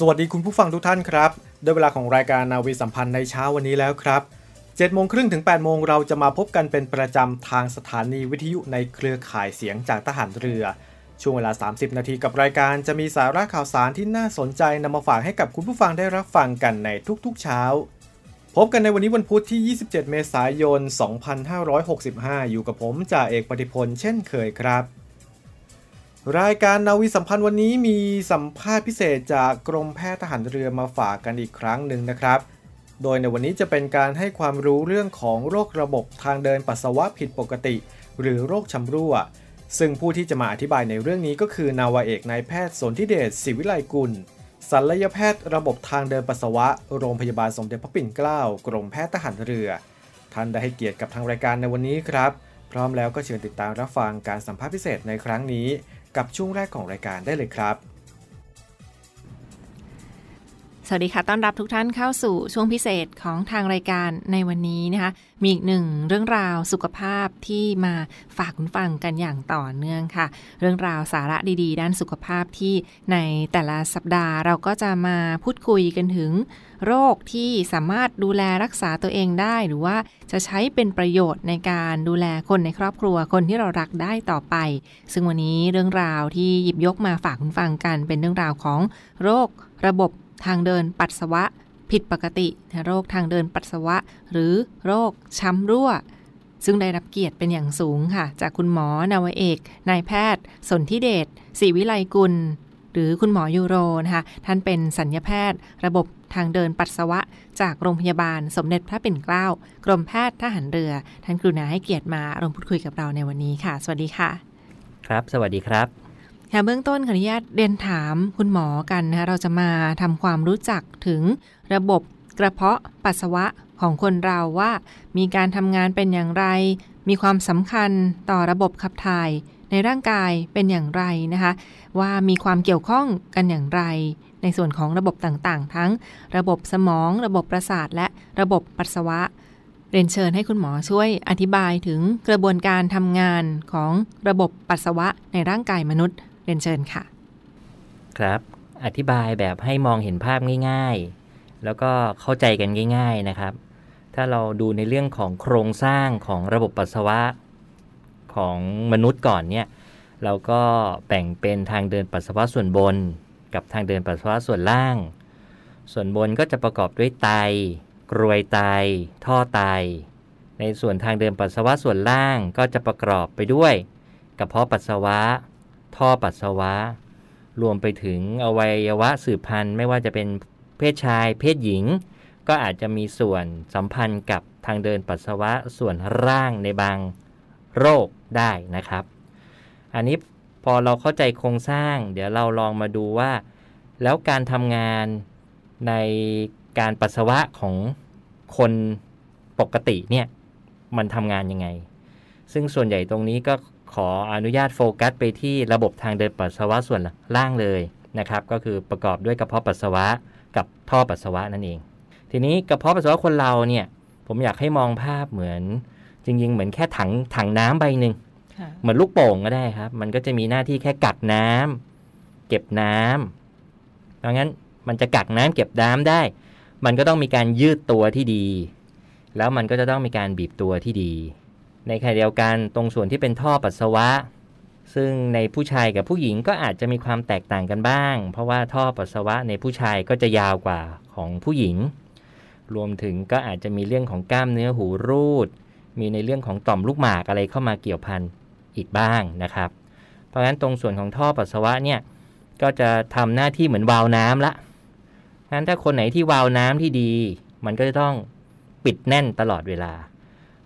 สวัสดีคุณผู้ฟังทุกท่านครับด้วยเวลาของรายการนาวีสัมพันธ์ในเช้าวันนี้แล้วครับ7โมงครึ่งถึง8โมงเราจะมาพบกันเป็นประจำทางสถานีวิทยุในเครือข่ายเสียงจากทหารเรือ ช่วงเวลา 30 นาทีกับรายการจะมีสาระข่าวสารที่น่าสนใจนำมาฝากให้กับคุณผู้ฟังได้รับฟังกันในทุกๆเช้า พบกันในวันนี้วันพุธที่ 27 เมษายน 2565 อยู่กับผมจ่าเอกปฏิพลเช่นเคยครับ รายการนาวีสัมพันธ์วันนี้มีสัมภาษณ์พิเศษจากกรมแพทย์ทหารเรือมาฝากกันอีกครั้งหนึ่งนะครับ โดยในวันนี้จะเป็นการให้ความรู้เรื่องของโรคระบบทางเดินปัสสาวะผิดปกติ หรือโรคชำรั่ว ซึ่งผู้ที่จะมาอธิบายในเรื่องนี้ก็คือนาวาเอกนายแพทย์สนธิเดชศิวิไลกุลศัลยแพทย์ระบบทางเดินปัสสาวะ โรงพยาบาลสมเด็จพระปิ่นเกล้ากรมแพทย์ทหารเรือ ท่านได้ให้เกียรติกับทางรายการในวันนี้ครับ พร้อมแล้วก็เชิญติดตามรับฟังการสัมภาษณ์พิเศษในครั้งนี้ กับช่วงแรกของรายการได้เลยครับ สวัสดีค่ะ ต้อนรับทุกท่านเข้าสู่ช่วงพิเศษของทางรายการในวันนี้นะคะ มีอีกหนึ่งเรื่องราวสุขภาพที่มาฝากคุณฟังกันอย่างต่อเนื่องค่ะ เรื่องราวสาระดีๆ ด้านสุขภาพที่ในแต่ละสัปดาห์เราก็จะมาพูดคุยกันถึง โรคที่สามารถดูแลรักษาตัวเองได้ หรือว่าจะใช้เป็นประโยชน์ในการดูแลคนในครอบครัวคนที่เรารักได้ต่อไป ซึ่งวันนี้เรื่องราวที่หยิบยกมาฝากคุณฟังกันเป็นเรื่องราวของโรคระบบ ทางเดินปัสสาวะผิดปกติโรคทางเดินปัสสาวะ หรือโรคช้ำรั่ว ซึ่งได้รับเกียรติเป็นอย่างสูงค่ะ จากคุณหมอนาวเอกนายแพทย์ สนธิเดชศรีวิไลกุล หรือคุณหมอยูโรนะคะท่านเป็นสัญญาแพทย์ ระบบทางเดินปัสสาวะ จากโรงพยาบาลสมเด็จพระปิ่นเกล้ากรมแพทย์ทหารเรือ ท่านกรุณาให้เกียรติมาร่วมพูดคุยกับเราในวันนี้ค่ะ สวัสดีค่ะ ครับ สวัสดีครับ ค่ะเบื้องต้นขออนุญาตเรียนถามคุณหมอกันนะคะเราจะมาทำความรู้จักถึงระบบกระเพาะปัสสาวะของคนเราว่า มีการทำงานเป็นอย่างไร มีความสำคัญต่อระบบขับถ่ายในร่างกายเป็นอย่างไรนะคะ ว่ามีความเกี่ยวข้องกันอย่างไร ในส่วนของระบบต่างๆ ทั้งระบบสมอง ระบบประสาทและระบบปัสสาวะ เรียนเชิญให้คุณหมอช่วยอธิบายถึงกระบวนการทำงานของระบบปัสสาวะในร่างกายมนุษย์ เรียนเชิญค่ะ ครับ อธิบายแบบให้มองเห็นภาพง่าย ๆ แล้วก็เข้าใจกันง่าย ๆนะครับ ถ้าเราดูในเรื่องของโครงสร้างของระบบปัสสาวะของมนุษย์ก่อนเนี่ย เราก็แบ่งเป็นทางเดินปัสสาวะส่วนบน กับทางเดินปัสสาวะส่วนล่าง ส่วนบนก็จะประกอบด้วยไต กรวยไต ท่อไต ในส่วนทางเดินปัสสาวะส่วนล่างก็จะประกอบไปด้วย กระเพาะปัสสาวะ ท่อปัสสาวะ รวมไปถึงอวัยวะสืบพันธุ์ ไม่ว่าจะเป็นเพศชาย เพศหญิง ก็อาจจะมีส่วนสัมพันธ์กับทางเดินปัสสาวะส่วนร่างในบางโรคได้นะครับ อันนี้พอเราเข้าใจโครงสร้าง เดี๋ยวเราลองมาดูว่า แล้วการทำงานในการปัสสาวะของคนปกติเนี่ยมันทำงานยังไง ซึ่งส่วนใหญ่ตรงนี้ก็ ขออนุญาตโฟกัสไปที่ระบบทางเดินปัสสาวะส่วนล่างเลยนะครับ ก็คือประกอบด้วยกระเพาะปัสสาวะกับท่อปัสสาวะนั่นเอง ทีนี้กระเพาะปัสสาวะคนเราเนี่ย ผมอยากให้มองภาพเหมือน จริง ๆ เหมือนแค่ถังถังน้ำใบหนึ่งเหมือนลูกโป่งก็ได้ครับ มันก็จะมีหน้าที่แค่กักน้ำเก็บน้ำเพราะงั้นมันจะกักน้ำเก็บน้ำได้ มันก็ต้องมีการยืดตัวที่ดี แล้วมันก็จะต้องมีการบีบตัวที่ดี ในขณะเดียวกันตรงส่วนที่เป็นท่อปัสสาวะ ซึ่งในผู้ชายกับผู้หญิงก็อาจจะมีความแตกต่างกันบ้าง เพราะว่าท่อปัสสาวะในผู้ชายก็จะยาวกว่าของผู้หญิง รวมถึงก็อาจจะมีเรื่องของกล้ามเนื้อหูรูด มีในเรื่องของต่อมลูกหมากอะไรเข้ามาเกี่ยวพันอีกบ้างนะครับ เพราะฉะนั้นตรงส่วนของท่อปัสสาวะเนี่ยก็จะทำหน้าที่เหมือนวาล์วน้ำละงั้นถ้าคนไหนที่วาล์วน้ำที่ดี มันก็จะต้องปิดแน่นตลอดเวลา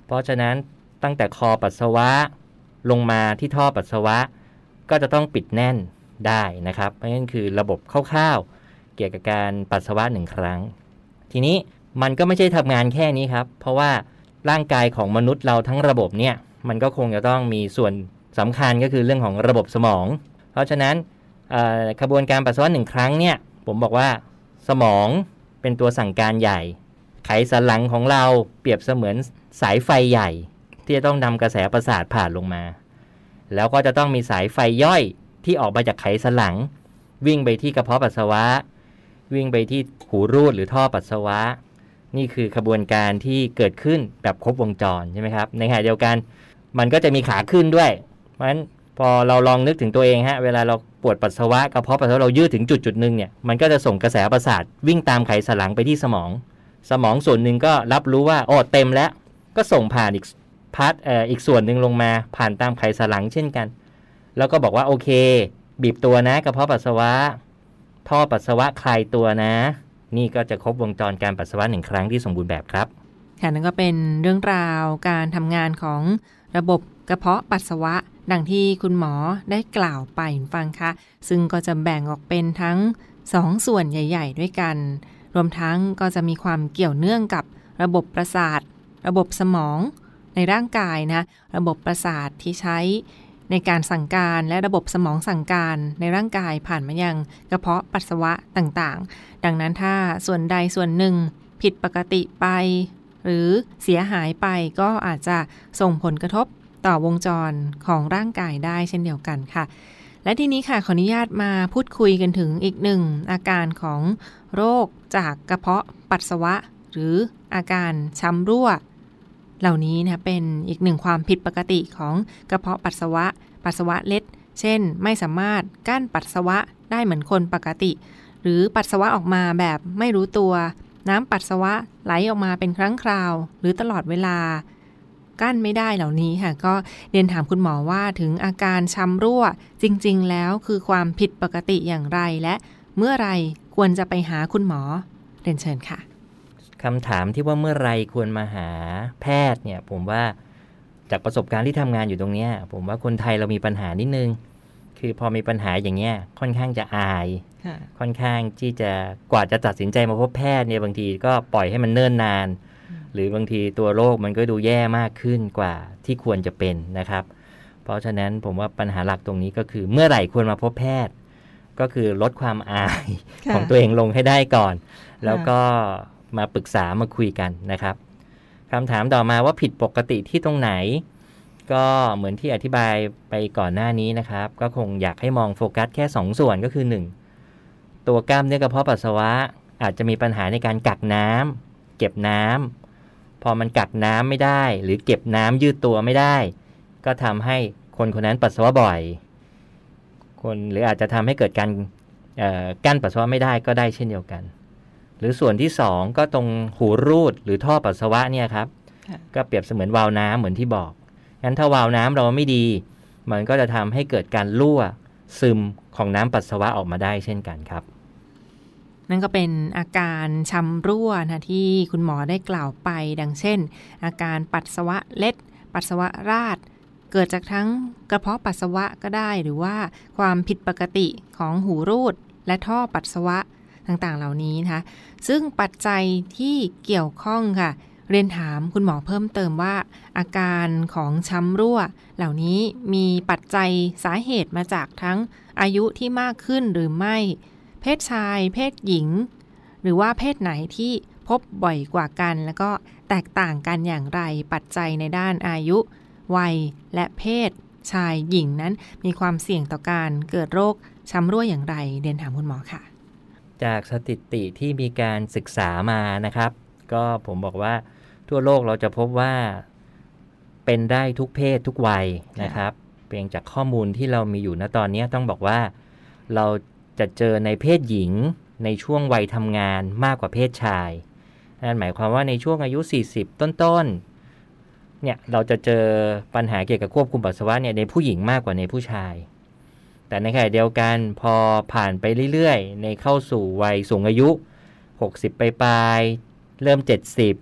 เพราะฉะนั้น ตั้งแต่คอปัสสาวะ ลงมาที่ท่อปัสสาวะ ก็จะต้องปิดแน่นได้นะครับเพราะฉะนั้นคือระบบคร่าวๆเกี่ยวกับการปัสสาวะหนึ่งครั้ง ทีนี้มันก็ไม่ใช่ทำงานแค่นี้ครับ เพราะว่าร่างกายของมนุษย์เราทั้งระบบเนี่ยมันก็คงจะต้องมีส่วนสำคัญก็คือเรื่องของระบบสมอง เพราะฉะนั้นขบวนการปัสสาวะหนึ่งครั้งเนี่ยผมบอกว่าสมองเป็นตัวสั่งการใหญ่ ไขสันหลังของเราเปรียบเสมือนสายไฟใหญ่ ที่จะต้องนำกระแสประสาทผ่านลงมา แล้วก็จะต้องมีสายไฟย่อยที่ออกมาจากไขสันหลัง วิ่งไปที่กระเพาะปัสสาวะ วิ่งไปที่หูรูดหรือท่อปัสสาวะ นี่คือขบวนการที่เกิดขึ้นแบบครบวงจรใช่ไหมครับ ในขณะเดียวกันมันก็จะมีขาขึ้นด้วย เพราะฉะนั้นพอเราลองนึกถึงตัวเองฮะเวลาเราปวดปัสสาวะกระเพาะปัสสาวะเรายืดถึงจุดจุดหนึ่งเนี่ยมันก็จะส่งกระแสประสาทวิ่งตามไขสันหลังไปที่สมอง สมองส่วนหนึ่งก็รับรู้ว่าโอ้เต็มแล้วก็ส่งผ่านอีก part อ,อีกส่วนหนึ่งลงมาผ่านตามไขสันหลังเช่นกัน แล้วก็บอกว่าโอเค บีบตัวนะกระเพาะปัสสาวะ ท่อปัสสาวะคลายตัวนะ นี่ก็จะครบวงจรการปัสสาวะหนึ่งครั้งที่สมบูรณ์แบบครับค่ะนั่นก็เป็นเรื่องราวการทำงานของระบบกระเพาะปัสสาวะ ดังที่คุณหมอได้กล่าวไปฟังคะ ซึ่งก็จะแบ่งออกเป็นทั้งสองส่วนใหญ่ ๆ ด้วยกัน รวมทั้งก็จะมีความเกี่ยวเนื่องกับระบบประสาท ระบบสมอง ในร่างกายนะระบบประสาทที่ใช้ในการสั่งการและระบบสมองสั่งการในร่างกายผ่านมายังกระเพาะปัสสาวะต่างๆ ดังนั้นถ้าส่วนใดส่วนหนึ่งผิดปกติไป หรือเสียหายไปก็อาจจะส่งผลกระทบต่อวงจรของร่างกายได้เช่นเดียวกันค่ะ และทีนี้ค่ะขออนุญาตมาพูดคุยกันถึงอีกหนึ่งอาการของโรคจากกระเพาะปัสสาวะ หรืออาการช้ำรั่ว เหล่านี้นะเป็นอีกหนึ่งความผิดปกติของกระเพาะปัสสาวะ ปัสสาวะเล็ด เช่น ไม่สามารถกั้นปัสสาวะได้เหมือนคนปกติ หรือปัสสาวะออกมาแบบไม่รู้ตัว น้ำปัสสาวะไหลออกมาเป็นครั้งคราว หรือตลอดเวลา กั้นไม่ได้เหล่านี้ค่ะ ก็เรียนถามคุณหมอว่าถึงอาการช้ำรั่ว จริง ๆ แล้วคือความผิดปกติอย่างไรและเมื่อไรควรจะไปหาคุณหมอเรียนเชิญค่ะ คำถามที่ว่าเมื่อไรควรมาหาแพทย์เนี่ย ผมว่าจากประสบการณ์ที่ทำงานอยู่ตรงเนี้ย ผมว่าคนไทยเรามีปัญหานิดนึง คือพอมีปัญหาอย่างเงี้ยค่อนข้างจะอาย ค่อนข้างที่จะกว่าจะตัดสินใจมาพบแพทย์เนี่ยบางทีก็ปล่อยให้มันเนิ่นนาน หรือบางทีตัวโรคมันก็ดูแย่มากขึ้นกว่าที่ควรจะเป็นนะครับ เพราะฉะนั้นผมว่าปัญหาหลักตรงนี้ก็คือเมื่อไหร่ควรมาพบแพทย์ ก็คือลดความอายค่ะของตัวเองลงให้ได้ก่อนะแล้วก็ มาปรึกษามาคุยกันนะครับคำถามต่อมาว่าผิดปกติที่ตรงไหน ก็เหมือนที่อธิบายไปก่อนหน้านี้นะครับ ก็คงอยากให้มองโฟกัสแค่ 2ส่วนก็คือ 1 ตัวกล้ามเนื้อกระเพาะปัสสาวะ อาจจะมีปัญหาในการกักน้ำเก็บน้ำพอมันกักน้ำไม่ได้ หรือเก็บน้ำยืดตัวไม่ได้ ก็ทำให้คนคนนั้นปัสสาวะบ่อย คนหรืออาจจะทำให้เกิดการกั้นปัสสาวะไม่ได้ก็ได้เช่นเดียวกัน หรือส่วนที่ 2 ก็ตรงหูรูดหรือท่อปัสสาวะเนี่ยครับค่ะก็เปรียบเสมือนวาล์วน้ำเหมือนที่บอก งั้นถ้าวาล์วน้ำเราไม่ดี มันก็จะทำให้เกิดการรั่วซึมของน้ำปัสสาวะออกมาได้เช่นกันครับ นั่นก็เป็นอาการช้ำรั่วนะที่คุณหมอได้กล่าวไป ดังเช่น อาการปัสสาวะเล็ด ปัสสาวะราดเกิดจากทั้งกระเพาะปัสสาวะก็ได้ หรือว่าความผิดปกติของหูรูดและท่อปัสสาวะ ต่างๆ เหล่านี้นะคะ ซึ่งปัจจัยที่เกี่ยวข้องค่ะ เรียนถามคุณหมอเพิ่มเติมว่า อาการของช้ำรั่ว เหล่านี้มีปัจจัยสาเหตุมาจากทั้งอายุที่มากขึ้นหรือไม่ เพศชาย เพศหญิง หรือว่าเพศไหนที่พบบ่อยกว่ากัน แล้วก็แตกต่างกันอย่างไรปัจจัยในด้านอายุ วัยและเพศชายหญิงนั้นมีความเสี่ยงต่อการเกิดโรคช้ำรั่วอย่างไร เรียนถามคุณหมอค่ะ จากสถิติที่มีการศึกษามานะครับ ก็ผมบอกว่าทั่วโลกเราจะพบว่าเป็นได้ทุกเพศทุกวัยนะครับเพียงจากข้อมูลที่เรามีอยู่ณตอนนี้ต้องบอกว่าเราจะเจอในเพศหญิงในช่วงวัยทำงานมากกว่าเพศชายนั่นหมายความว่าในช่วงอายุ 40 ต้นๆเนี่ยเราจะเจอปัญหาเกี่ยวกับควบคุมปัสสาวะเนี่ยในผู้หญิงมากกว่าในผู้ชาย แต่ในขณะเดียวกันพอผ่านไปเรื่อยๆ ในเข้าสู่วัยสูงอายุ 60 ไปปลายๆเริ่ม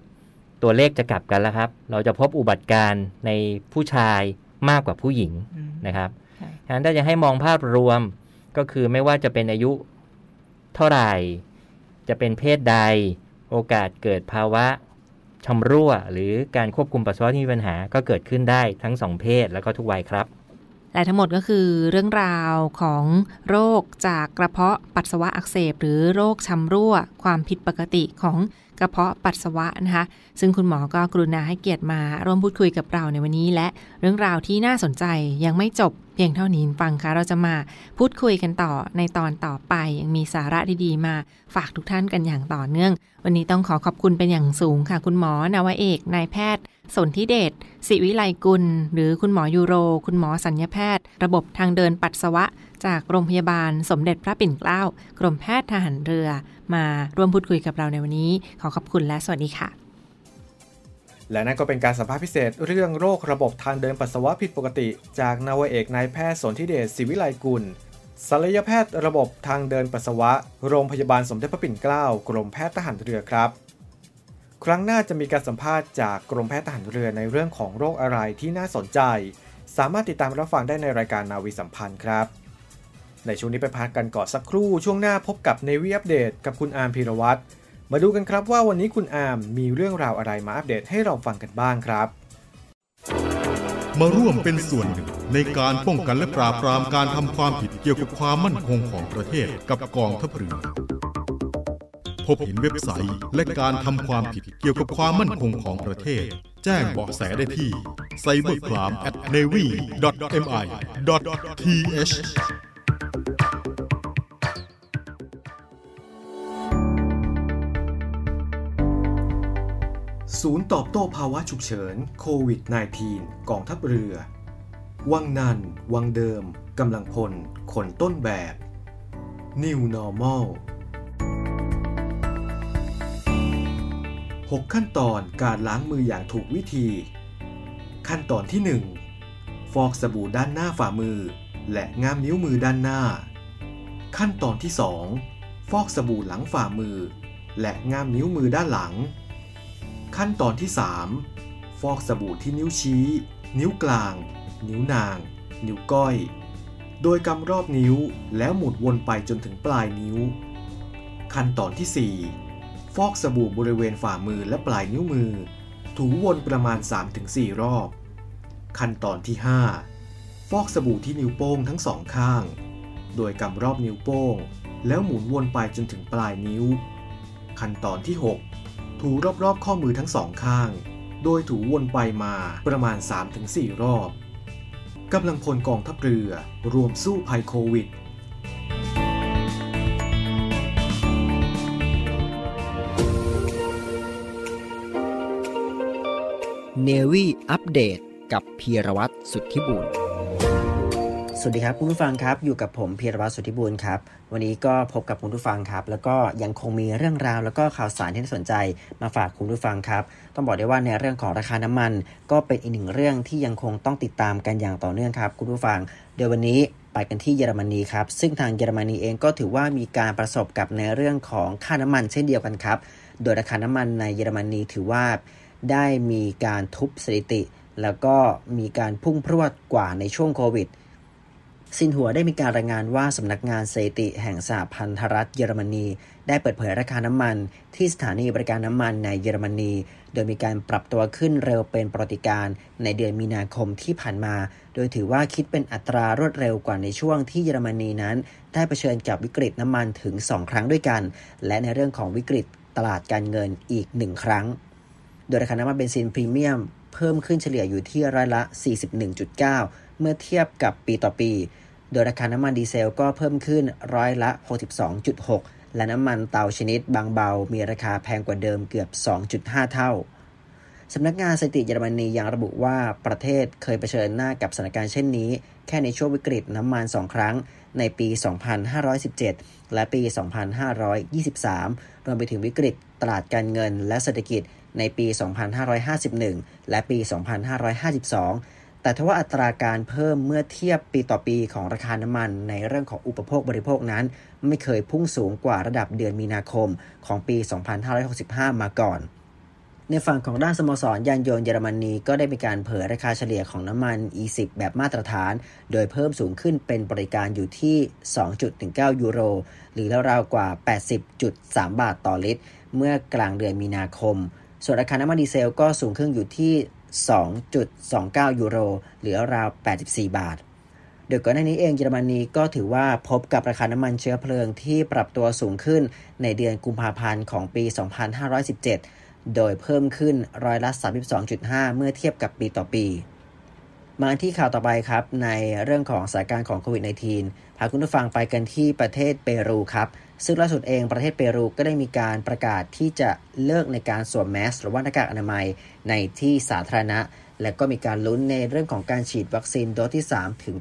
70 ตัวเลขจะกลับกันแล้วครับ เราจะพบอุบัติการณ์ในผู้ชายมากกว่าผู้หญิงอืมนะครับค่ะฉะนั้นถ้าจะให้มองภาพรวมก็คือไม่ว่าจะเป็นอายุเท่าไหร่ จะเป็นเพศใด โอกาสเกิดภาวะชำรั่ว หรือการควบคุมปัสสาวะที่มีปัญหาก็เกิดขึ้นได้ทั้งสองเพศแล้วก็ทุกวัยครับ และทั้งหมดก็คือเรื่องราวของโรคจากกระเพาะปัสสาวะอักเสบ หรือโรคชำรั่ว ความผิดปกติของกระเพาะปัสสาวะนะคะ ซึ่งคุณหมอก็กรุณาให้เกียรติมาร่วมพูดคุยกับเราในวันนี้ และเรื่องราวที่น่าสนใจยังไม่จบ พียงเท่านี้ฟังคะเราจะมาพูดคุยกันต่อในตอนต่อไป ยังมีสาระดีๆ มาฝากทุกท่านกันอย่างต่อเนื่อง วันนี้ต้องขอขอบคุณเป็นอย่างสูงค่ะ คุณหมอนาวเอกนายแพทย์สนธิเดชศิวิไลกุล หรือคุณหมอยูโร คุณหมอสัญญแพทย์ ระบบทางเดินปัสสาวะ จากโรงพยาบาลสมเด็จพระปิ่นเกล้ากรมแพทย์ทหารเรือ มาร่วมพูดคุยกับเราในวันนี้ ขอขอบคุณและสวัสดีค่ะ และนั่นก็เป็นการสัมภาษณ์พิเศษเรื่องโรคระบบทางเดินปัสสาวะผิดปกติ จากนาวเอกนายแพทย์สนธิเดชศิวิไลกุลศัลยแพทย์ระบบทางเดินปัสสาวะ โรงพยาบาลสมเด็จพระปิ่นเกล้ากรมแพทย์ทหารเรือครับ ครั้งหน้าจะมีการสัมภาษณ์จากกรมแพทย์ทหารเรือในเรื่องของโรคอะไรที่น่าสนใจ สามารถติดตามรับฟังได้ในรายการนาวีสัมพันธ์ครับ ในช่วงนี้ไปพักกันก่อนสักครู่ช่วงหน้าพบกับในวีอัปเดตกับคุณอาร์มพีรวัตร มาดูกันครับว่าวันนี้คุณอาร์มมีเรื่องราวอะไรมาอัปเดตให้เราฟังกันบ้างครับ มาร่วมเป็นส่วนหนึ่งในการป้องกันและปราบปรามการทำความผิดเกี่ยวกับความมั่นคงของประเทศกับกองทัพเรือพบเห็นเว็บไซต์และการทำความผิดเกี่ยวกับความมั่นคงของประเทศ แจ้งเบาะแสได้ที่ cybercrime@navy.mi.th ศูนย์ตอบโต้ภาวะฉุกเฉินโควิด -19 กองทัพเรือ วังนัน วังเดิม กำลังพล คนต้นแบบ New Normal 6 ขั้นตอนการล้างมืออย่างถูกวิธี ขั้นตอนที่ 1 ฟอกสบู่ด้านหน้าฝ่ามือ และง่ามนิ้วมือด้านหน้า ขั้นตอนที่ 2 ฟอกสบู่หลังฝ่ามือ และง่ามนิ้วมือด้านหลัง ขั้นตอนที่ 3 ฟอกสบู่ที่นิ้วชี้ นิ้วกลาง นิ้วนาง นิ้วก้อย โดยกำรอบนิ้วแล้วหมุนวนไปจนถึงปลายนิ้ว ขั้นตอนที่ 4 ฟอกสบู่บริเวณฝ่ามือและปลายนิ้วมือ ถูวนประมาณ 3-4 รอบ ขั้นตอนที่ 5 ฟอกสบู่ที่นิ้วโป้งทั้งสองข้าง โดยกำรอบนิ้วโป้ง แล้วหมุนวนไปจนถึงปลายนิ้ว ขั้นตอนที่ 6 ถูรอบๆ ข้อมือทั้งสองข้าง โดยถูวนไปมาประมาณ 3-4 รอบ กำลังพลกองทัพเรือรวมสู้ภัยโควิดเนวี่อัปเดตกับพีรวัตรสุทธิบุญ สวัสดีครับคุณผู้ฟังครับอยู่กับผมพีรวัตรสุทธิบูรณ์ครับ วันนี้ก็พบกับคุณผู้ฟังครับ แล้วก็ยังคงมีเรื่องราวแล้วก็ข่าวสารที่น่าสนใจมาฝากคุณผู้ฟังครับ ต้องบอกได้ว่าในเรื่องของราคาน้ำมัน ก็เป็นอีกหนึ่งเรื่องที่ยังคงต้องติดตามกันอย่างต่อเนื่องครับ คุณผู้ฟังโดยววันนี้ไปกันที่เยอรมนีครับ ซึ่งทางเยอรมนีเองก็ถือว่ามีการประสบกับในเรื่องของค่าน้ำมันเช่นเดียวกันครับ โดยราคาน้ำมันในเยอรมนีถือว่าได้มีการทุบสถิติ แล้วก็มีการพุ่งพรวดกว่าในช่วงโควิด ซินหัวได้มีการรายงานว่าสำนักงานสถิติแห่งสหพันธรัฐเยอรมนี ได้เปิดเผยราคาน้ำมัน ที่สถานีบริการน้ำมันในเยอรมนี โดยมีการปรับตัวขึ้นเร็วเป็นปรติการในเดือนมีนาคมที่ผ่านมา โดยถือว่าคิดเป็นอัตรารวดเร็วกว่าในช่วงที่เยอรมนีนั้น ได้เผชิญกับวิกฤตน้ำมันถึง 2 ครั้งด้วยกัน และในเรื่องของวิกฤตตลาดการเงินอีก 1 ครั้ง โดยราคาน้ำมันเบนซินพรีเมียมเพิ่มขึ้นเฉลี่ยอยู่ที่ร้อยละ 41.9 เมื่อเทียบกับปีต่อปี โดยราคาน้ำมันดีเซลก็เพิ่มขึ้นร้อยละ 62.6 และน้ำมันเตาชนิดบางเบา มีราคาแพงกว่าเดิมเกือบ 2.5 เท่าสำนักงานสถิติเยอรมนียังระบุว่าประเทศเคยเผชิญหน้ากับสถานการณ์เช่นนี้ แค่ในช่วงวิกฤตน้ำมัน 2 ครั้ง ในปี 2517 และปี 2523 รวมไปถึงวิกฤตตลาดการเงินและเศรษฐกิจในปี 2551 และปี 2552 แต่ทว่าอัตราการเพิ่มเมื่อเทียบปีต่อปีของราคาน้ำมันในเรื่องของอุปโภคบริโภคนั้น ไม่เคยพุ่งสูงกว่าระดับเดือนมีนาคมของปี 2565 มาก่อน ในฝั่งของด้านสโมสรยานยนต์เยอรมนีก็ได้มีการเผยราคาเฉลี่ยของน้ำมัน E10 แบบมาตรฐาน โดยเพิ่มสูงขึ้นเป็นบริการอยู่ที่ 2.19 ยูโร หรือราวๆกว่า 80.3 บาทต่อลิตร เมื่อกลางเดือนมีนาคม ส่วนราคาน้ำมันดีเซลก็สูงขึ้นอยู่ที่ 2.29 ยูโร หรือราว 84 บาท โดยก่อนหน้านี้เองเยอรมนีก็ถือว่าพบกับราคาน้ำมันเชื้อเพลิงที่ปรับตัวสูงขึ้นในเดือนกุมภาพันธ์ของปี 2517 โดยเพิ่มขึ้นร้อยละ 32.5 เมื่อเทียบกับปีต่อปีมาที่ข่าวต่อไปครับ ในเรื่องของสถานการณ์ของโควิด -19 พาคุณผู้ฟังไปกันที่ประเทศเปรูครับ ซึ่งล่าสุดเองประเทศเปรูก็ได้มีการประกาศที่จะเลิกในการสวมแมสหรือว่าหน้ากากอนามัยในที่สาธารณะ และก็มีการลุ้นในเรื่องของการฉีดวัคซีนโดสที่ 3 ถึง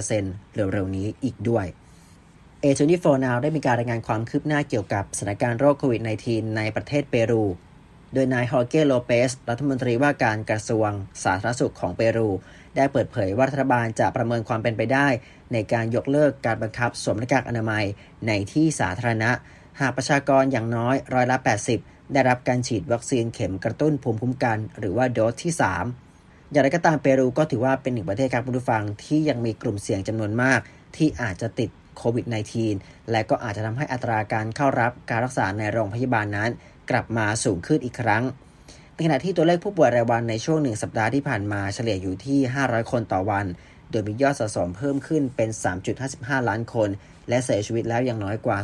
80%เร็วๆนี้อีกด้วย A24 Now ได้มีการรายงานความคืบหน้าเกี่ยวกับสถานการณ์โรคโควิด -19 ในประเทศเปรู โดยนายฮอเกโลเปส รัฐมนตรีว่าการกระทรวงสาธารณสุขของเปรู ได้เปิดเผยว่ารัฐบาลจะประเมินความเป็นไปได้ ในการยกเลิกการบังคับสวมหน้ากากอนามัยในที่สาธารณะ หากประชากรอย่างน้อยร้อยละ 80 ได้รับการฉีดวัคซีนเข็มกระตุ้นภูมิคุ้มกัน หรือว่าโดสที่ 3 อย่างไรก็ตามเปรูก็ถือว่าเป็นหนึ่งประเทศครับคุณผู้ฟังที่ยังมีกลุ่มเสี่ยงจำนวนมาก ที่อาจจะติดโควิด -19 และก็อาจจะทำให้อัตราการเข้ารับการรักษาในโรงพยาบาลนั้น กลับมาสูงขึ้นอีกครั้ง ในขณะที่ตัวเลขผู้ป่วยรายวันในช่วงหนึ่งสัปดาห์ที่ผ่านมาเฉลี่ยอยู่ที่ 500 คนต่อวัน โดยมียอดสะสมเพิ่มขึ้นเป็น 3.55 ล้านคน และเสียชีวิตแล้วอย่างน้อยกว่า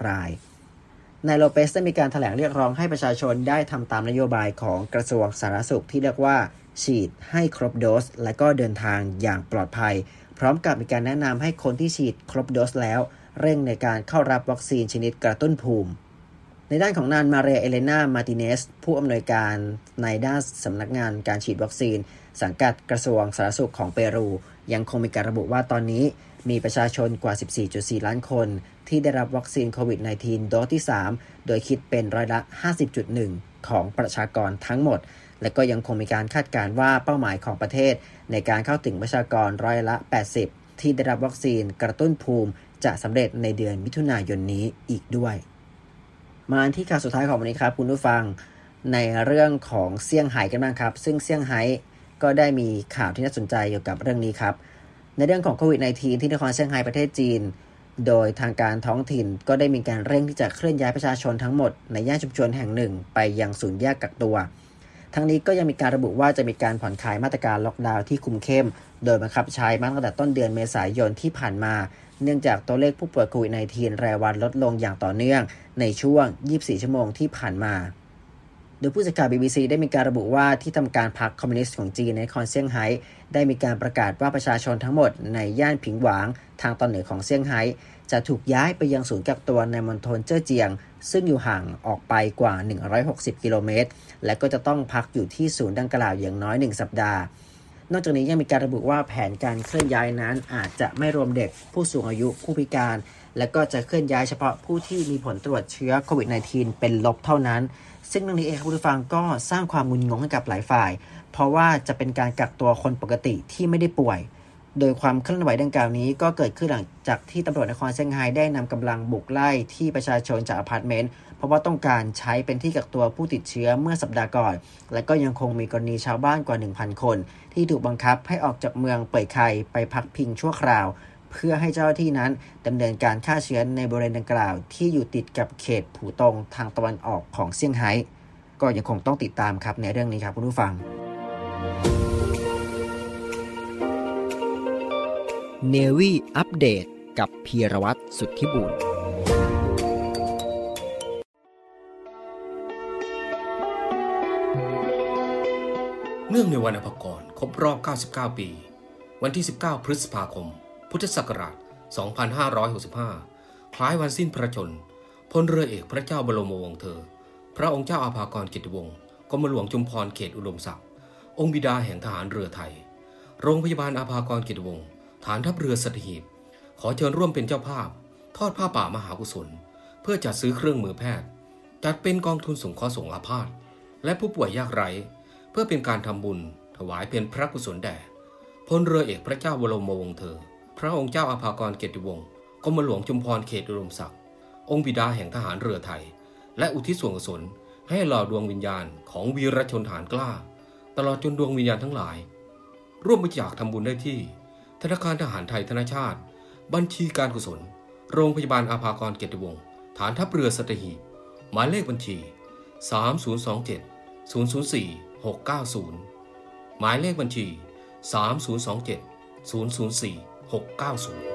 212,676 ราย นายโลเปสได้มีการถแถลงเรียกร้องให้ประชาชนได้ทำตามนโยบายของกระทรวงสาธารณสุขที่เรียกว่า ฉีดให้ครบโดส และก็เดินทางอย่างปลอดภัย พร้อมกับมีการแนะนำให้คนที่ฉีดครบโดสแล้ว เร่งในการเข้ารับวัคซีนชนิดกระตุ้นภูมิ ในด้านของนานมาเรียเอเลนา มาติเนส ผู้อำนวยการในด้านสำนักงานการฉีดวัคซีน สังกัดกระทรวงสาธารณสุขของเปรู ยังคงมีการระบุว่าตอนนี้มีประชาชนกว่า 14.4 ล้านคน ที่ได้รับวัคซีนโควิด -19 โดสที่ 3 โดยคิดเป็นร้อยละ 50.1 ของประชากรทั้งหมด และก็ยังคงมีการคาดการณ์ว่าเป้าหมายของประเทศ ในการเข้าถึงประชากรร้อยละ 80 ที่ได้รับวัคซีนกระตุ้นภูมิจะสำเร็จในเดือนมิถุนายนนี้อีกด้วย มาที่ข่าวสุดท้ายของวันนี้ครับคุณผู้ฟังในเรื่องของเซี่ยงไฮ้กันบ้างครับ ซึ่งเซี่ยงไฮ้ก็ได้มีข่าวที่น่าสนใจเกี่ยวกับเรื่องนี้ครับ ในเรื่องของโควิด -19 ที่นครเซี่ยงไฮ้ประเทศจีน โดยทางการท้องถิ่นก็ได้มีการเร่งที่จะเคลื่อนย้ายประชาชนทั้งหมดในย่านชุมชนแห่งหนึ่ง ไปยังศูนย์แยกกักตัว ทั้งนี้ก็ยังมีการระบุว่าจะมีการผ่อนคลายมาตรการล็อกดาวน์ที่คุมเข้ม โดยบังคับใช้มาตั้งแต่ต้นเดือนเมษายนที่ผ่านมา เนื่องจากตัวเลขผู้ป่วยโควิด -19 รายวันลดลงอย่างต่อเนื่องในช่วง 24 ชั่วโมงที่ผ่านมา โดยผู้สื่อข่าว BBC ได้มีการระบุว่าที่ทำการพรรคคอมมิวนิสต์ของจีนในนครเซี่ยงไฮ้ได้มีการประกาศว่าประชาชนทั้งหมดในย่านผิงหวางทางตอนเหนือของเซี่ยงไฮ้จะถูกย้ายไปยังศูนย์กักตัวในมณฑลเจ้อเจียง ซึ่งอยู่ห่างออกไปกว่า 160 กิโลเมตร และก็จะต้องพักอยู่ที่ศูนย์ดังกล่าวอย่างน้อย 1 สัปดาห์ นอกจากนี้ยังมีการระบุว่าแผนการเคลื่อนย้ายนั้น อาจจะไม่รวมเด็กผู้สูงอายุผู้พิการ และก็จะเคลื่อนย้ายเฉพาะผู้ที่มีผลตรวจเชื้อโควิด -19 เป็นลบเท่านั้น ซึ่งเรื่องนี้เองครับผู้ฟังก็สร้างความงุนงงให้กับหลายฝ่าย เพราะว่าจะเป็นการกักตัวคนปกติที่ไม่ได้ป่วย โดยความเคลื่อนไหวดังกล่าวนี้ก็เกิดขึ้นหลังจากที่ตำรวจนครเซี่ยงไฮ้ได้นำกำลังบุกไล่ที่ประชาชนจากอพาร์ตเมนต์เพราะว่าต้องการใช้เป็นที่กักตัวผู้ติดเชื้อเมื่อสัปดาห์ก่อน และก็ยังคงมีกรณีชาวบ้านกว่า 1,000 คน ที่ถูกบังคับให้ออกจากเมืองเป่ยไช่ไปพักพิงชั่วคราว เพื่อให้เจ้าหน้าที่นั้นดำเนินการฆ่าเชื้อในบริเวณดังกล่าว ที่อยู่ติดกับเขตผู่ตงทางตะวันออกของเซี่ยงไฮ้ก็ยังคงต้องติดตามครับในเรื่องนี้ครับคุณผู้ฟัง เนวี่อัปเดตกับพีรวัตรสุทธิบุญเนื่องในวันอภกรครบรอบ 99 ปี วันที่ 19 พฤษภาคม พุทธศักราช 2565 คล้ายวันสิ้นพระชน พลเรือเอกพระเจ้าบรมวงศ์เธอ พระองค์เจ้าอาภากรกิติวงศ์กรมหลวงจุมพรเขตอุดมศักดิ์องค์บิดาแห่งทหารเรือไทย โรงพยาบาลอาภากรกิจวงศ์ ฐานทัพเรือสตหีบ ขอเชิญร่วมเป็นเจ้าภาพ ทอดผ้าป่ามหากุศล เพื่อจัดซื้อเครื่องมือแพทย์ จัดเป็นกองทุนสงเคราะห์สงฆ์อาพาธและผู้ป่วยยากไร้ เพื่อเป็นการทำบุญ ถวายเป็นพระกุศลแด่พลเรือเอกพระเจ้าวรมวงศ์เธอ พระองค์เจ้าอาภากรเกติวงศ์กรมหลวงจุมพรเขตอุดมศักดิ์องค์บิดาแห่งทหารเรือไทย และอุทิศส่วนกุศลให้หล่อดวงวิญญาณของวีรชนฐานกล้า ตลอดจนดวงวิญญาณทั้งหลาย ร่วมบริจาคทำบุญได้ที่ ธนาคารทหารไทยธนชาติ บัญชีการกุศล โรงพยาบาลอาภากรเกียรติวงศ์ฐานทัพเรือสัตหีบหมายเลขบัญชี 3027 004 690 หมายเลขบัญชี 3027 004 690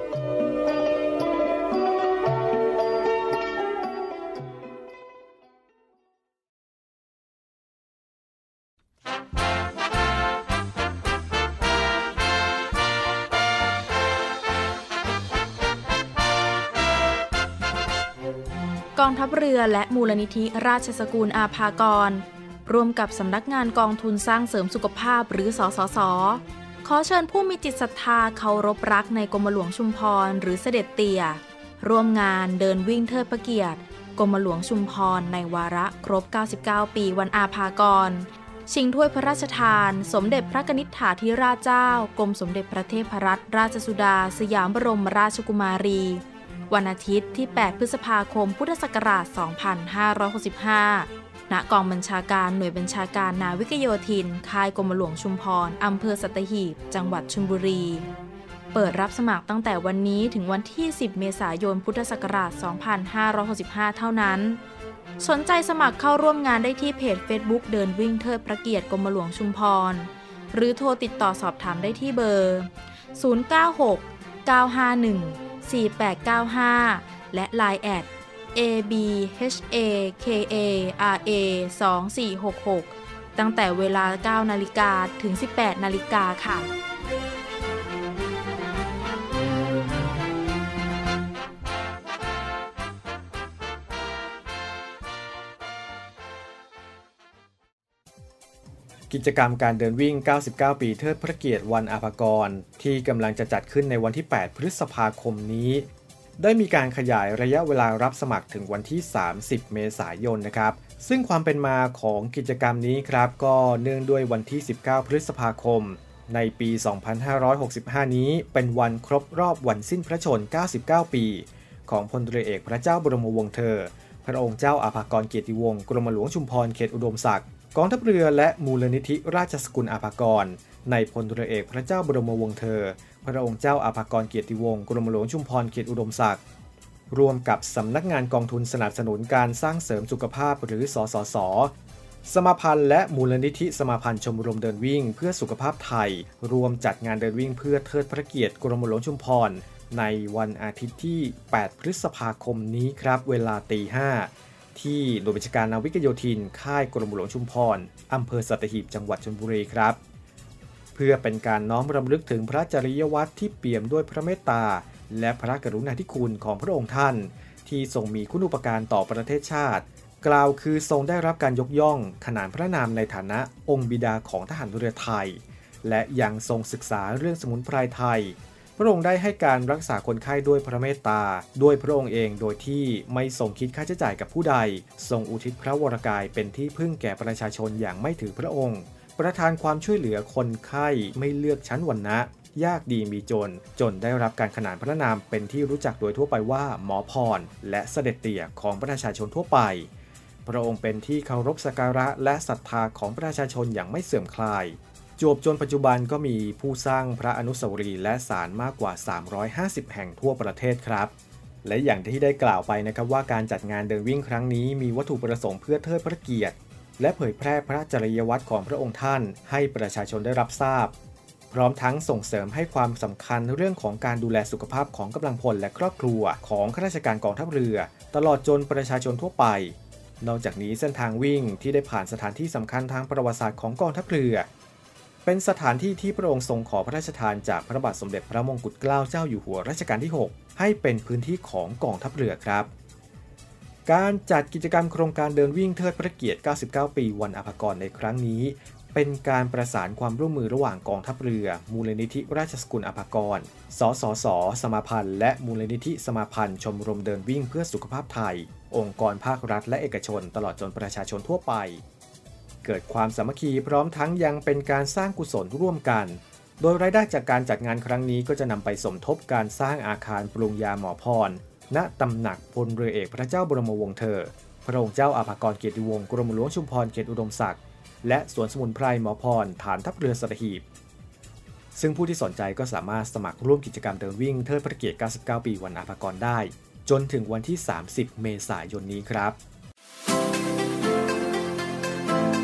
เรือและมูลนิธิราชสกุลอาภากร ร่วมกับสำนักงานกองทุนสร้างเสริมสุขภาพหรือสสส ขอเชิญผู้มีจิตศรัทธาเคารพรักในกรมหลวงชุมพรหรือเสด็จเตี่ย ร่วมงานเดินวิ่งเทิดพระเกียรติกรมหลวงชุมพรในวาระครบ 99 ปีวันอาภากร ชิงถ้วยพระราชทาน สมเด็จพระนิษฐาธิราชเจ้า กรมสมเด็จพระเทพรัตนราชสุดา สยามบรมราชกุมารี วันอาทิตย์ที่ 8 พฤษภาคม พุทธศักราช 2565 ณ กองบัญชาการหน่วยบัญชาการนาวิกโยธิน ค่ายกรมหลวงชุมพร อำเภอสัตหีบ จังหวัดชลบุรี เปิดรับสมัครตั้งแต่วันนี้ถึงวันที่ 10 เมษายน พุทธศักราช 2565 เท่านั้น สนใจสมัครเข้าร่วมงานได้ที่เพจ Facebook เดินวิ่งเทิดพระเกียรติกรมหลวงชุมพร หรือโทรติดต่อสอบถามได้ที่เบอร์ 096 951 4895 และ Line แอด abhakara 2466 ตั้งแต่เวลา 9 นาฬิกาถึง 18 นาฬิกาค่ะ กิจกรรมการเดินวิ่ง 99 ปีเทิดพระเกียรติวันอาภากร ที่กำลังจะจัดขึ้นในวันที่ 8 พฤษภาคมนี้ ได้มีการขยายระยะเวลารับสมัครถึงวันที่ 30 เมษายนนะครับ ซึ่งความเป็นมาของกิจกรรมนี้ครับ ก็เนื่องด้วยวันที่ 19 พฤษภาคม ในปี 2565 นี้ เป็นวันครบรอบวันสิ้นพระชน 99 ปี ของพลเรือเอกพระเจ้าบรมวงศ์เธอ พระองค์เจ้าอาภากรเกียรติวงศ์กรมหลวงชุมพรเขตอุดมศักดิ์ กองทัพเรือและมูลนิธิราชสกุลอาภากร ในพลตรเอกพระเจ้าบรมวงศ์เธอ พระองค์เจ้าอาภากรเกียรติวงศ์กรมหลวงชุมพรเขตอุดมศักดิ์ร่วมกับสำนักงานกองทุนสนับสนุนการสร้างเสริมสุขภาพหรือสสส สมาพันธ์และมูลนิธิสมาพันธ์ชมรมเดินวิ่ง เพื่อสุขภาพไทย รวมจัดงานเดินวิ่งเพื่อเทิดพระเกียรติกรมหลวงชุมพร ในวันอาทิตย์ที่ 8 พฤษภาคมนี้ครับ เวลาตี5 ที่หน่วยาการนาวิกโยธิน ค่ายกรมหลวงชุมพรอำเภอสัตหีบจังหวัดชลบุรีครับ เพื่อเป็นการน้อมรำลึกถึงพระจริยวัตรที่เปี่ยมด้วยพระเมตตา และพระกรุณาธิคุณของพระองค์ท่าน ที่ทรงมีคุณูปการต่อประเทศชาติ กล่าวคือทรงได้รับการยกย่องขนานพระนามในฐานะองค์บิดาของทหารเรือไทย และยังทรงศึกษาเรื่องสมุนไพรไทย ระองค์ได้ให้การรักษาคนไข้ด้วยพระเมตตา ด้วยพระองค์เองโดยที่ไม่ทรงคิดค่าใช้จ่ายกับผู้ใด ทรงอุทิศพระวรกายเป็นที่พึ่งแก่ประชาชนอย่างไม่ถือพระองค์ ประทานความช่วยเหลือคนไข้ไม่เลือกชั้นวรรณะยากดีมีจน จนได้รับการขนานพระนามเป็นที่รู้จักโดยทั่วไปว่าหมอพร และเสด็จเตี่ยของประชาชนทั่วไป พระองค์เป็นที่เคารพสักการะและศรัทธาของประชาชนอย่างไม่เสื่อมคลาย จวบจนปัจจุบันก็มีผู้สร้างพระอนุสาวรีย์และศาลมากกว่า 350 แห่งทั่วประเทศครับ และอย่างที่ได้กล่าวไปนะครับว่าการจัดงานเดินวิ่งครั้งนี้มีวัตถุประสงค์เพื่อเทิดพระเกียรติ และเผยแพร่พระจริยวัตรของพระองค์ท่าน ให้ประชาชนได้รับทราบ พร้อมทั้งส่งเสริมให้ความสำคัญเรื่องของการดูแลสุขภาพของกำลังพลและครอบครัวของข้าราชการกองทัพเรือ ตลอดจนประชาชนทั่วไปนอกจากนี้เส้นทางวิ่งที่ได้ผ่านสถานที่สำคัญทางประวัติศาสตร์ของกองทัพเรือ เป็นสถานที่ที่พระองค์ทรงขอพระราชทานจากพระบาทสมเด็จพระมงกุฎเกล้าเจ้าอยู่หัวรัชกาลที่ 6 ให้เป็นพื้นที่ของกองทัพเรือครับ การจัดกิจกรรมโครงการเดินวิ่งเทิดพระเกียรติ 99 ปีวันอภากรในครั้งนี้ เป็นการประสานความร่วมมือระหว่างกองทัพเรือ มูลนิธิราชสกุลอภากร สสส สมาพันธ์ และมูลนิธิสมาพันธ์ ชมรมเดินวิ่งเพื่อสุขภาพไทย องค์กรภาครัฐและเอกชน ตลอดจนประชาชนทั่วไป เกิดความสามัคคีพร้อมทั้งยังเป็นการสร้างกุศลร่วมกัน โดยรายได้จากการจัดงานครั้งนี้ก็จะนำไปสมทบการสร้างอาคารปรุงยาหมอพร ณตำหนักพลเรือเอกพระเจ้าบรมวงศ์เธอ พระองค์เจ้าอาภากรเกียรติวงศ์กรมหลวงชุมพรเขตอุดมศักดิ์และสวนสมุนไพรหมอพรฐานทัพเรือสัตหีบซึ่งผู้ที่สนใจก็สามารถสมัครร่วมกิจกรรมเดินวิ่งเทิดพระเกียรติ 99 ปีวันอาภากรได้ จนถึงวันที่ 30 เมษายนนี้ครับ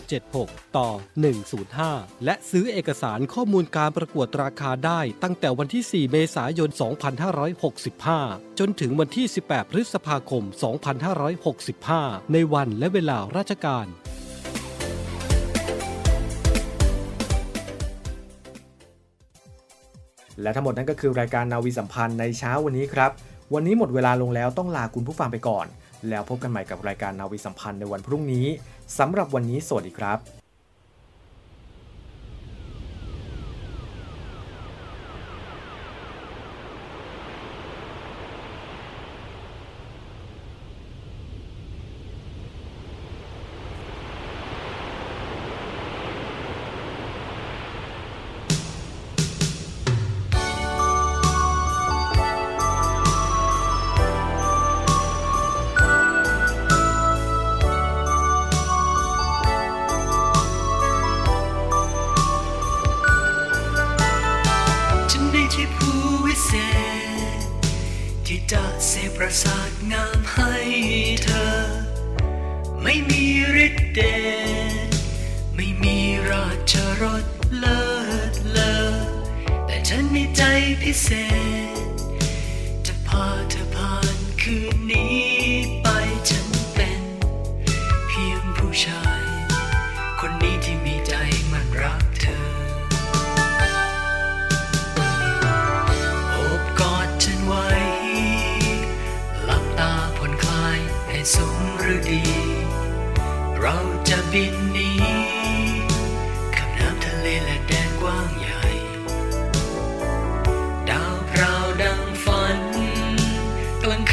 8576 ต่อ 105 และซื้อเอกสารข้อมูลการประกวดราคาได้ตั้งแต่วันที่ 4 เมษายน 2565 จนถึงวันที่ 18 พฤษภาคม 2565 ในวันและเวลาราชการและทั้งหมดนั้นก็คือรายการนาวีสัมพันธ์ในเช้าวันนี้ครับ วันนี้หมดเวลาลงแล้วต้องลาคุณผู้ฟังไปก่อน แล้วพบกันใหม่กับรายการนาวีสัมพันธ์ในวันพรุ่งนี้สำหรับวันนี้สวัสดีครับ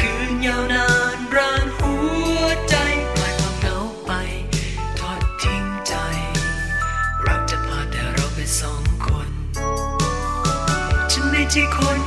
กลางคืนยาวนานร่างหัวใจปล่อยความเหงาไป ทอดทิ้งใจ รักจะพาแต่เราไปสองคน ฉันไม่ใช่คน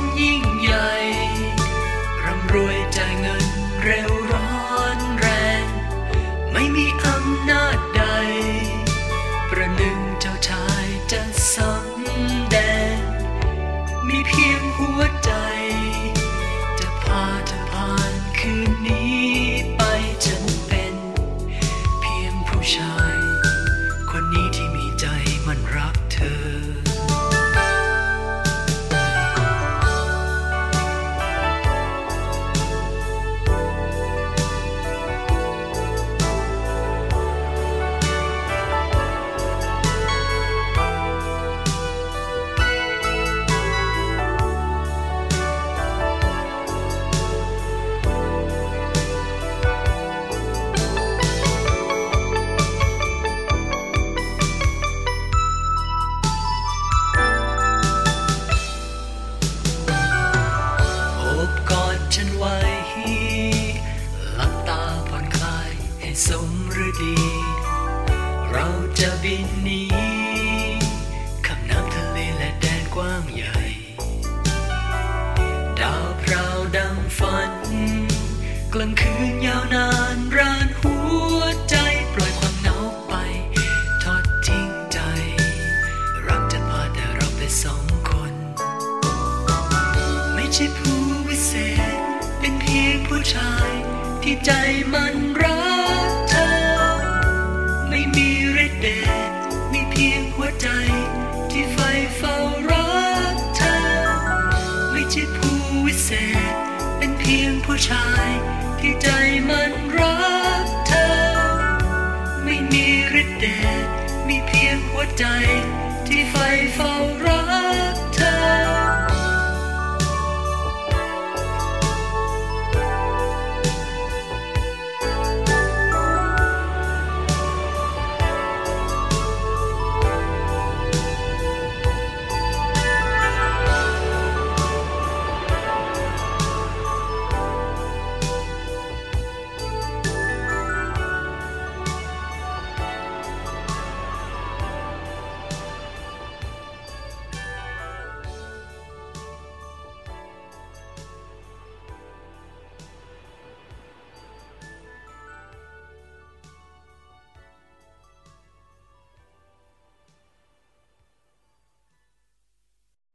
ช่ผู้วิเศษ เป็นเพียงผู้ชายที่ใจมันรักเธอ ไม่มีฤทธิ์เดชมีเพียงหัวใจที่ไฟเฝ้ารัก